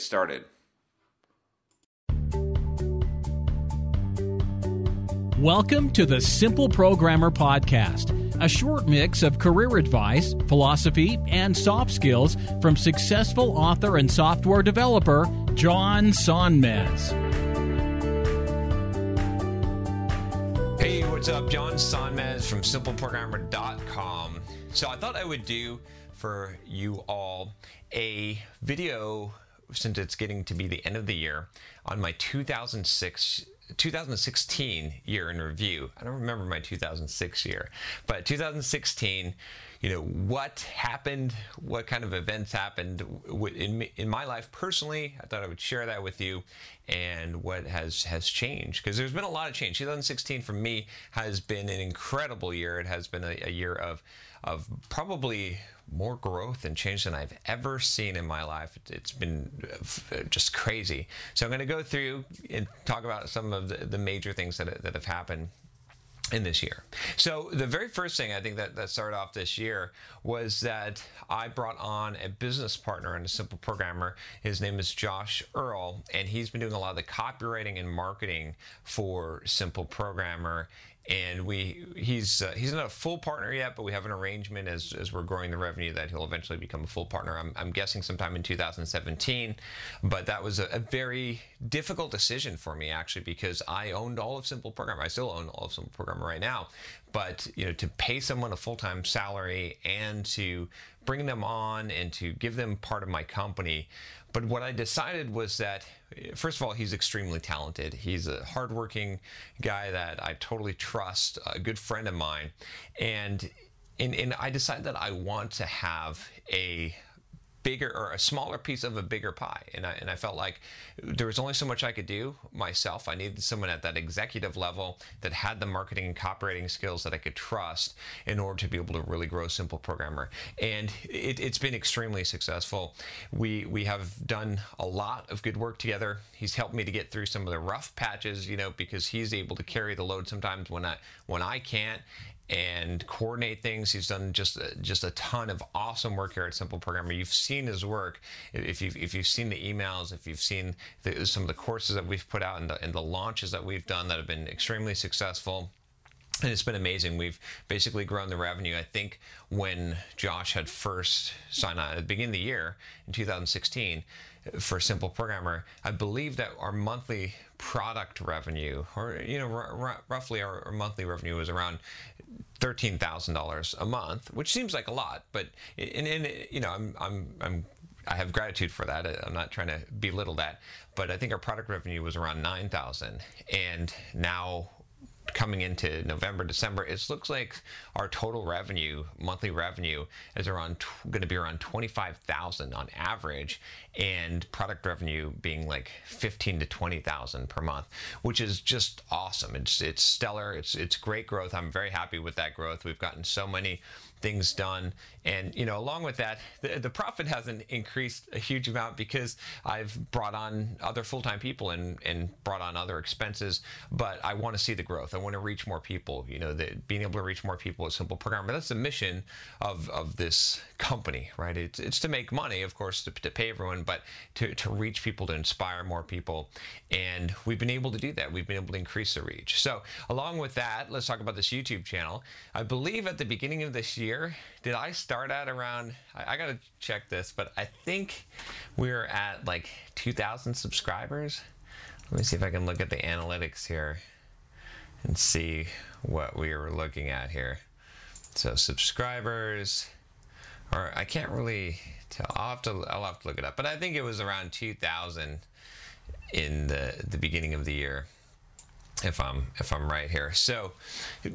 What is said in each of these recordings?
started. Welcome to the Simple Programmer Podcast, a short mix of career advice, philosophy, and soft skills from successful author and software developer John Sonmez. Hey, what's up? John Sonmez from simpleprogrammer.com. So I thought I would do for you all a video since it's getting to be the end of the year on my 2006 2016 year in review. I don't remember my 2006 year, but 2016, you know, what happened, what kind of events happened in in my life personally. I thought I would share that with you and what has has changed because there's been a lot of change. 2016 for me has been an incredible year. It has been a, a year of of probably more growth and change than I've ever seen in my life. It's been uh, just crazy. So I'm going to go through and talk about some of the, the major things that, that have happened in this year. So the very first thing I think that, that started off this year was that I brought on a business partner and a simple programmer. His name is Josh Earl, and he's been doing a lot of the copywriting and marketing for Simple Programmer and we he's uh, he's not a full partner yet, but we have an arrangement as, as we're growing the revenue that he'll eventually become a full partner. I'm, I'm guessing sometime in 2017, but that was a, a, very difficult decision for me actually because I owned all of Simple Programmer. I still own all of Simple Programmer right now, but you know to pay someone a full time salary and to bring them on and to give them part of my company. But what I decided was that, first of all, he's extremely talented. He's a hardworking guy that I totally trust, a good friend of mine. And, and, and I decided that I want to have a bigger or a smaller piece of a bigger pie. And I, and I felt like there was only so much I could do myself. I needed someone at that executive level that had the marketing and copywriting skills that I could trust in order to be able to really grow Simple Programmer. And it, has been extremely successful. We, we have done a lot of good work together. He's helped me to get through some of the rough patches, you know, because he's able to carry the load sometimes when I, when I can't and coordinate things. He's done just just a ton of awesome work here at Simple Programmer. You've seen his work if you've if you've seen the emails, if you've seen the, some of the courses that we've put out and the, and the launches that we've done that have been extremely successful. And it's been amazing. We've basically grown the revenue. I think when Josh had first signed on at the beginning of the year in 2016 for Simple Programmer, I believe that our monthly product revenue, or you know, roughly our, monthly revenue was around thirteen thousand dollars a month, which seems like a lot, but and, and you know, I'm I'm I'm I have gratitude for that. I'm not trying to belittle that, but I think our product revenue was around nine thousand, and now coming into November, December, it looks like our total revenue, monthly revenue, is around going to be around twenty five thousand on average, and product revenue being like fifteen to twenty thousand per month, which is just awesome. It's it's stellar. It's it's great growth. I'm very happy with that growth. We've gotten so many things done. And you know, along with that, the, the profit hasn't increased a huge amount because I've brought on other full-time people and and brought on other expenses. But I want to see the growth. I want to reach more people. You know, being able to reach more people with Simple Programmer. That's the mission of of this company, right? It's it's to make money, of course, to, to pay everyone, but to to reach people, to inspire more people, and we've been able to do that. We've been able to increase the reach. So along with that, let's talk about this YouTube channel. I believe at the beginning of this year, did I start at around, I, I got to check this, but I think we are at like 2,000 subscribers. Let me see if I can look at the analytics here and see what we were looking at here. So subscribers, or I can't really tell. I'll have to I'll have to look it up. But I think it was around 2,000 in the the beginning of the year if I'm if I'm right here. So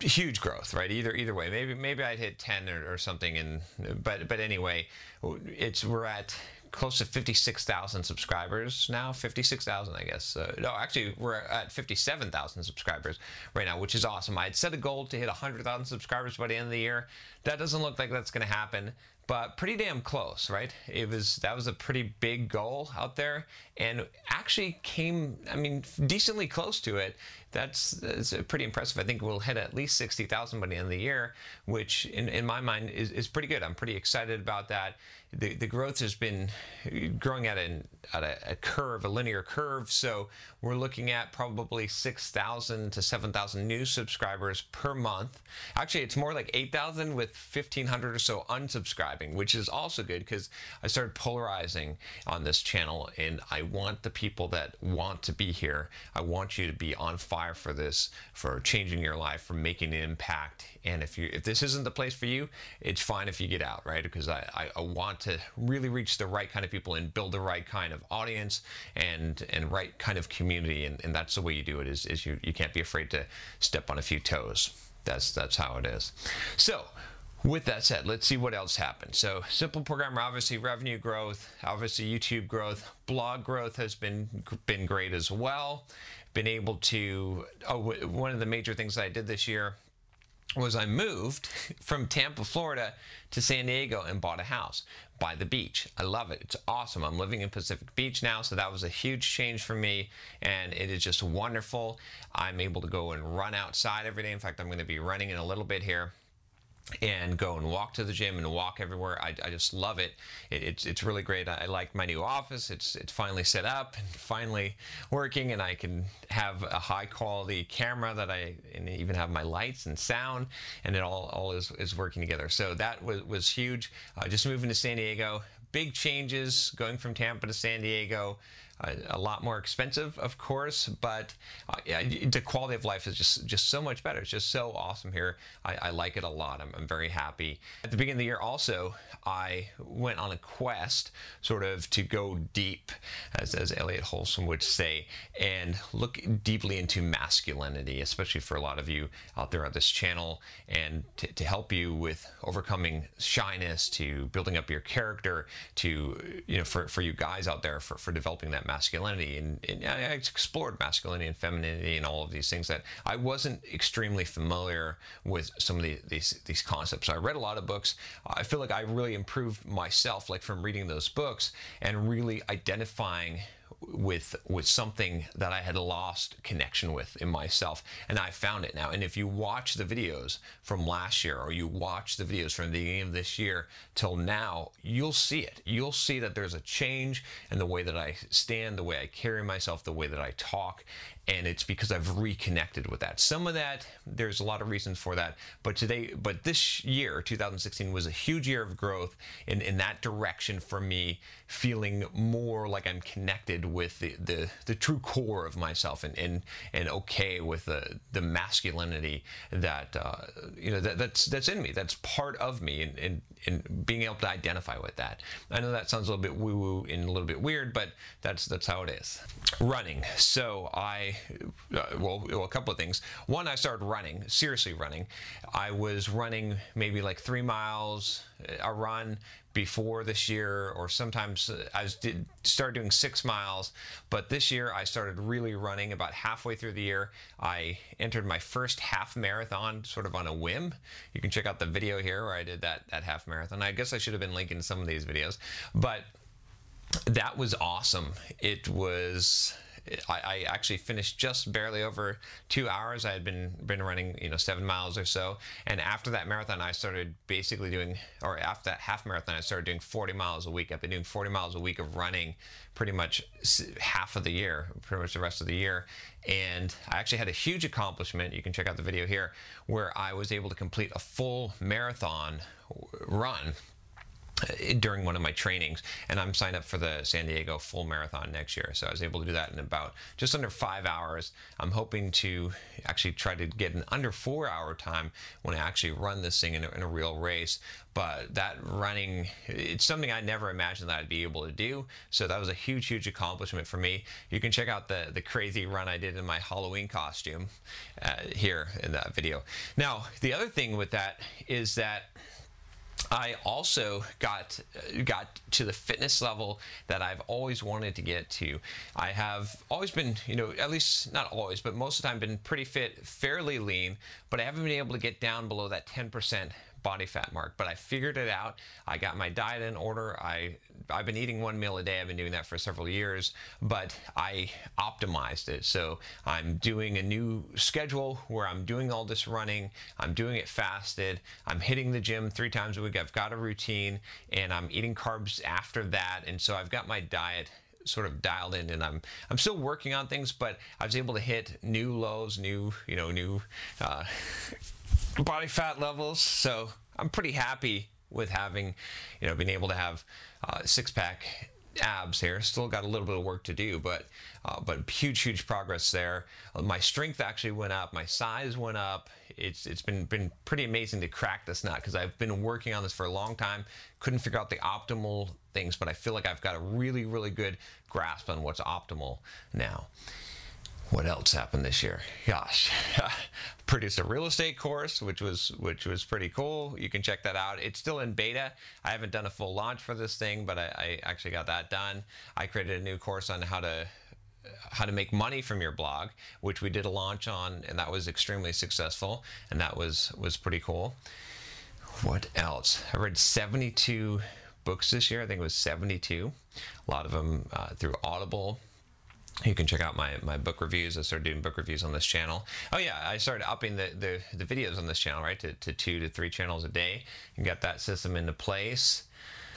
huge growth, right? Either either way. Maybe maybe I'd hit 10 or, or something and but but anyway, it's we're at close to 56,000 subscribers now. 56,000, I guess. Uh, no, actually, we're at 57,000 subscribers right now, which is awesome. I had set a goal to hit 100,000 subscribers by the end of the year. That doesn't look like that's going to happen but pretty damn close, right? It was that was a pretty big goal out there, and actually came, I mean, decently close to it. That's, that's pretty impressive. I think we'll hit at least sixty thousand by the end of the year, which in, in my mind is, is pretty good. I'm pretty excited about that the, the growth has been growing at, an, at a, a, curve, a linear curve. So we're looking at probably 6,000 to 7,000 new subscribers per month. Actually, it's more like 8,000 with 1,500 or so unsubscribing, which is also good because I started polarizing on this channel and I want the people that want to be here. I want you to be on fire for this, for changing your life, for making an impact. And if you if this isn't the place for you, it's fine if you get out, right? Because I, I, want to really reach the right kind of people and build the right kind of audience and and right kind of community and, and that's the way you do it is, is you, you can't be afraid to step on a few toes that's that's how it is so with that said, let's see what else happened. So, simple programmer, obviously revenue growth, obviously YouTube growth, blog growth has been been great as well. Been able to. Oh, one of the major things I did this year was I moved from Tampa, Florida to San Diego and bought a house by the beach. I love it. It's awesome. I'm living in Pacific Beach now, so that was a huge change for me and it is just wonderful. I'm able to go and run outside every day. In fact, I'm going to be running in a little bit here and go and walk to the gym and walk everywhere. I, I just love it. it. It's it's really great. I, I, like my new office. It's it's finally set up and finally working, and I can have a high quality camera that I and even have my lights and sound, and it all all is, is working together. So that was was huge. Uh, just moving to San Diego, big changes going from Tampa to San Diego a, lot more expensive, of course, but uh, the quality of life is just just so much better. It's just so awesome here. I, I like it a lot. I'm, I'm, very happy. At the beginning of the year, also, I went on a quest, sort of to go deep, as as Elliot Hulse would say, and look deeply into masculinity, especially for a lot of you out there on this channel, and to, to help you with overcoming shyness, to building up your character, to you know, for for you guys out there, for for developing that masculinity and, and, I explored masculinity and femininity and all of these things that I wasn't extremely familiar with some of the, these these concepts. I read a lot of books. I feel like I really improved myself, like from reading those books and really identifying with with something that I had lost connection with in myself and I found it now. And if you watch the videos from last year or you watch the videos from the beginning of this year till now you'll see it. You'll see that there's a change in the way that I stand the way I carry myself the way that I talk and it's because I've reconnected with that. Some of that, there's a lot of reasons for that, but today, but this year, 2016, was a huge year of growth in, in that direction for me, feeling more like I'm connected with the, the, the true core of myself and, and, and okay with the, the masculinity that, uh, you know, that, that's, that's in me, that's part of me, and, and, and being able to identify with that. I know that sounds a little bit woo woo and a little bit weird, but that's, that's how it is. Running. So I well, well, a couple of things. One, I started running, seriously running. I was running maybe like three miles a run before this year, or sometimes uh, I was did start doing six miles. But this year I started really running. About halfway through the year, I entered my first half marathon, sort of on a whim. You can check out the video here where I did that that half marathon. I guess I should have been linking some of these videos, but that was awesome. It was I, I, actually finished just barely over two hours. I had been been running, you know, seven miles or so, and after that marathon, I started basically doing, or after that half marathon, I started doing 40 miles a week. I've been doing 40 miles a week of running pretty much half of the year, pretty much the rest of the year. And I actually had a huge accomplishment. You can check out the video here, where I was able to complete a full marathon run during one of my trainings and i'm signed up for the san diego full marathon next year. So i was able to do that in about just under five hours. I'm hoping to actually try to get an under four hour time when i actually run this thing in a, in a real race. But that running it's something i never imagined that i'd be able to do. So that was a huge huge accomplishment for me. You can check out the the crazy run i did in my halloween costume uh, here in that video. Now the other thing with that is that I also got uh, got to the fitness level that I've always wanted to get to. I have always been, you know, at least not always, but most of the time been pretty fit, fairly lean, but I haven't been able to get down below that 10% body fat mark, but I figured it out. I got my diet in order. I I've been eating one meal a day. I've been doing that for several years, but I optimized it. So I'm doing a new schedule where I'm doing all this running. I'm doing it fasted. I'm hitting the gym three times a week. I've got a routine and I'm eating carbs after that. And so I've got my diet sort of dialed in and I'm I'm still working on things but I was able to hit new lows new you know new uh, body fat levels. So I'm pretty happy with having, you know, being able to have uh, six pack abs here. Still got a little bit of work to do, but uh, but huge, huge progress there. Uh, my strength actually went up. My size went up. It's it's been been pretty amazing to crack this nut because I've been working on this for a long time. Couldn't figure out the optimal things, but I feel like I've got a really, really good grasp on what's optimal now what else happened this year? Gosh, produced a real estate course, which was which was pretty cool. You can check that out. It's still in beta. I haven't done a full launch for this thing, but I, I actually got that done. I created a new course on how to how to make money from your blog, which we did a launch on, and that was extremely successful, and that was was pretty cool. What else? I read 72 books this year. I think it was 72. A lot of them uh, through Audible you can check out my, my book reviews. I started doing book reviews on this channel. Oh yeah, I started upping the, the, the videos on this channel, right, to, to two to three channels a day and got that system into place.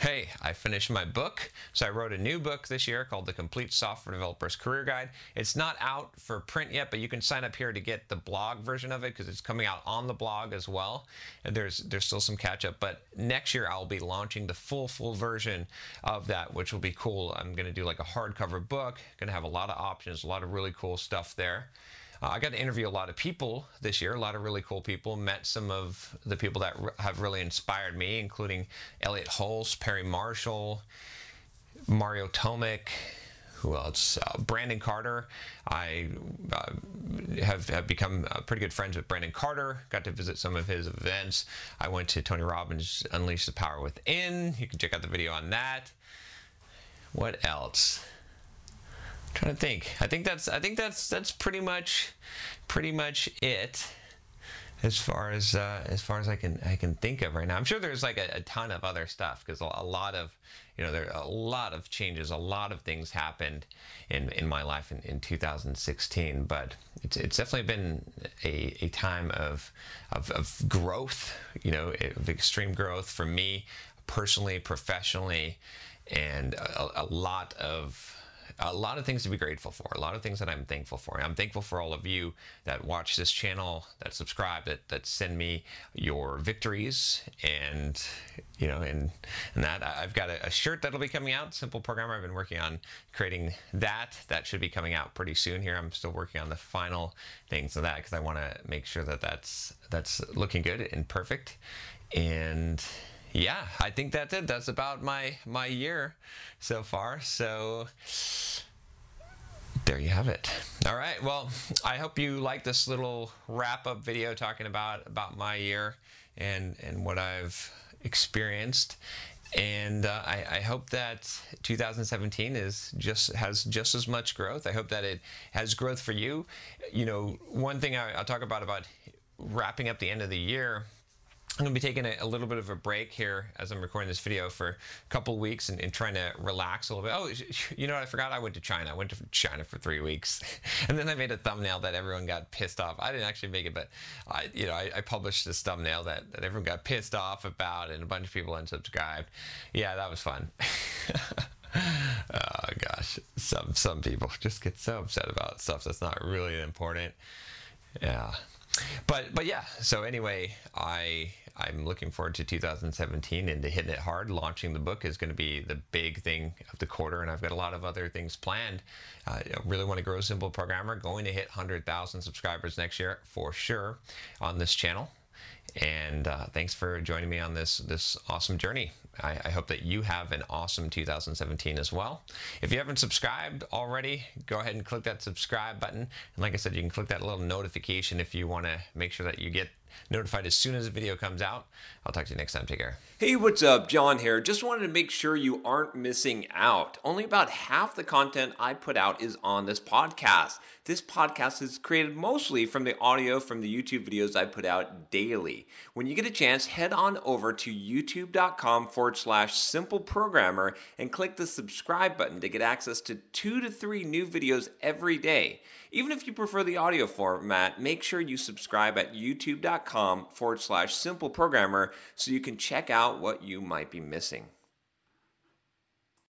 Hey, I finished my book. So I wrote a new book this year called The Complete Software Developer's Career Guide. It's not out for print yet, but you can sign up here to get the blog version of it because it's coming out on the blog as well. And there's there's still some catch up, but next year I'll be launching the full full version of that, which will be cool. I'm going to do like a hardcover book. Going to have a lot of options, a lot of really cool stuff there. Uh, I got to interview a lot of people this year, a lot of really cool people. Met some of the people that re- have really inspired me, including Elliot Hulse, Perry Marshall, Mario Tomic, who else? Uh, Brandon Carter. I uh, have, have become uh, pretty good friends with Brandon Carter. Got to visit some of his events. I went to Tony Robbins' Unleash the Power Within. You can check out the video on that. What else? Trying to think. I think that's I think that's that's pretty much pretty much it as far as uh, as far as I can I can think of right now. I'm sure there's like a, a ton of other stuff because a, a, lot of you know there a lot of changes, a lot of things happened in in my life in, in 2016. But it's it's definitely been a, a time of, of of growth, you know, of extreme growth for me personally, professionally, and a, a lot of a lot of things to be grateful for, a lot of things that I'm thankful for. I'm thankful for all of you that watch this channel, that subscribe, that, that send me your victories and, you know, and, and that I've got a, a shirt that'll be coming out, Simple Programmer. I've been working on creating that. That should be coming out pretty soon here. I'm still working on the final things of that because I want to make sure that that's, that's looking good and perfect. And yeah, I think that's it. That's about my my year so far. So there you have it. All right. Well, I hope you like this little wrap up video talking about about my year and and what I've experienced. and uh, I, I, hope that 2017 is just has just as much growth. I hope that it has growth for you. You know, one thing I, will talk about about wrapping up the end of the year I'm going to be taking a, a, little bit of a break here as I'm recording this video for a couple weeks and, and, trying to relax a little bit. Oh, you know what? I forgot I went to China. I went to China for three weeks. and then I made a thumbnail that everyone got pissed off. I didn't actually make it, but I, you know, I, I published this thumbnail that, that everyone got pissed off about and a bunch of people unsubscribed. Yeah, that was fun. oh gosh, some some people just get so upset about stuff that's not really important. Yeah, but but yeah. So anyway, I I'm looking forward to 2017 and to hitting it hard. Launching the book is going to be the big thing of the quarter, and I've got a lot of other things planned. Uh, I really want to grow Simple Programmer. Going to hit 100,000 subscribers next year for sure on this channel. And uh, thanks for joining me on this this awesome journey. I, I, hope that you have an awesome 2017 as well. If you haven't subscribed already, go ahead and click that subscribe button. And like I said, you can click that little notification if you want to make sure that you get notified as soon as a video comes out. I'll talk to you next time. Take care. Hey, what's up? John here. Just wanted to make sure you aren't missing out. Only about half the content I put out is on this podcast. This podcast is created mostly from the audio from the YouTube videos I put out daily. When you get a chance, head on over to youtube.com forward slash simple programmer and click the subscribe button to get access to two to three new videos every day. Even if you prefer the audio format, make sure you subscribe at youtube.com forward slash simple programmer so you can check out what you might be missing.